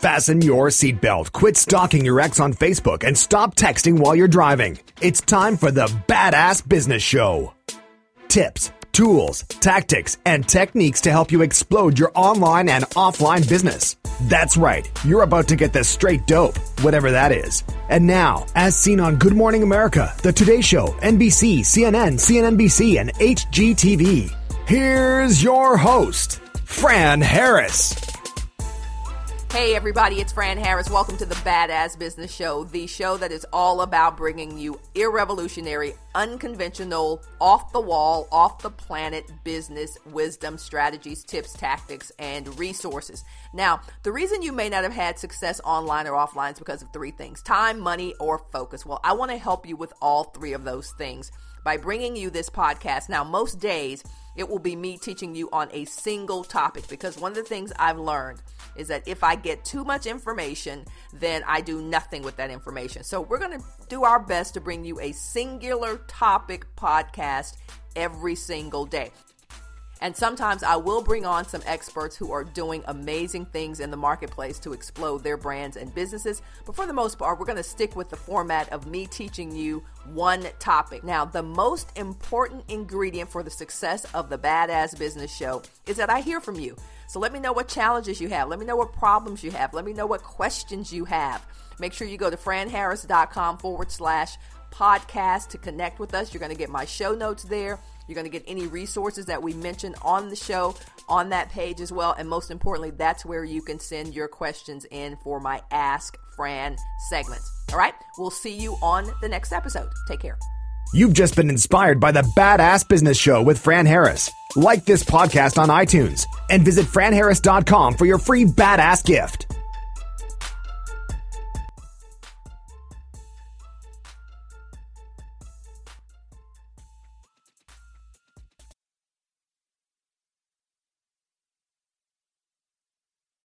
Fasten your seatbelt, quit stalking your ex on Facebook, and stop texting while you're driving. It's time for the Badass Business Show. Tips, tools, tactics, and techniques to help you explode your online and offline business. That's right, you're about to get the straight dope, whatever that is. And now, as seen on Good Morning America, The Today Show, NBC, CNN, CNNBC, and HGTV, here's your host, Fran Harris. Hey, everybody, it's Fran Harris. Welcome to the Badass Business Show, the show that is all about bringing you irrevolutionary, unconventional, off the wall, off the planet business wisdom, strategies, tips, tactics, and resources. Now, the reason you may not have had success online or offline is because of three things time, money, or focus. Well, I want to help you with all three of those things by bringing you this podcast. Now, most days, it will be me teaching you on a single topic because one of the things I've learned is that if I get too much information, then I do nothing with that information. So we're going to do our best to bring you a singular topic podcast every single day. And sometimes I will bring on some experts who are doing amazing things in the marketplace to explode their brands and businesses. But for the most part, we're going to stick with the format of me teaching you one topic. Now, the most important ingredient for the success of the Badass Business Show is that I hear from you. So let me know what challenges you have. Let me know what problems you have. Let me know what questions you have. Make sure you go to franharris.com forward slash podcast to connect with us. You're going to get my show notes there. You're going to get any resources that we mention on the show on that page as well. And most importantly, that's where you can send your questions in for my Ask Fran segments. All right, we'll see you on the next episode. Take care. You've just been inspired by the Badass Business Show with Fran Harris. Like this podcast on iTunes and visit franharris.com for your free badass gift.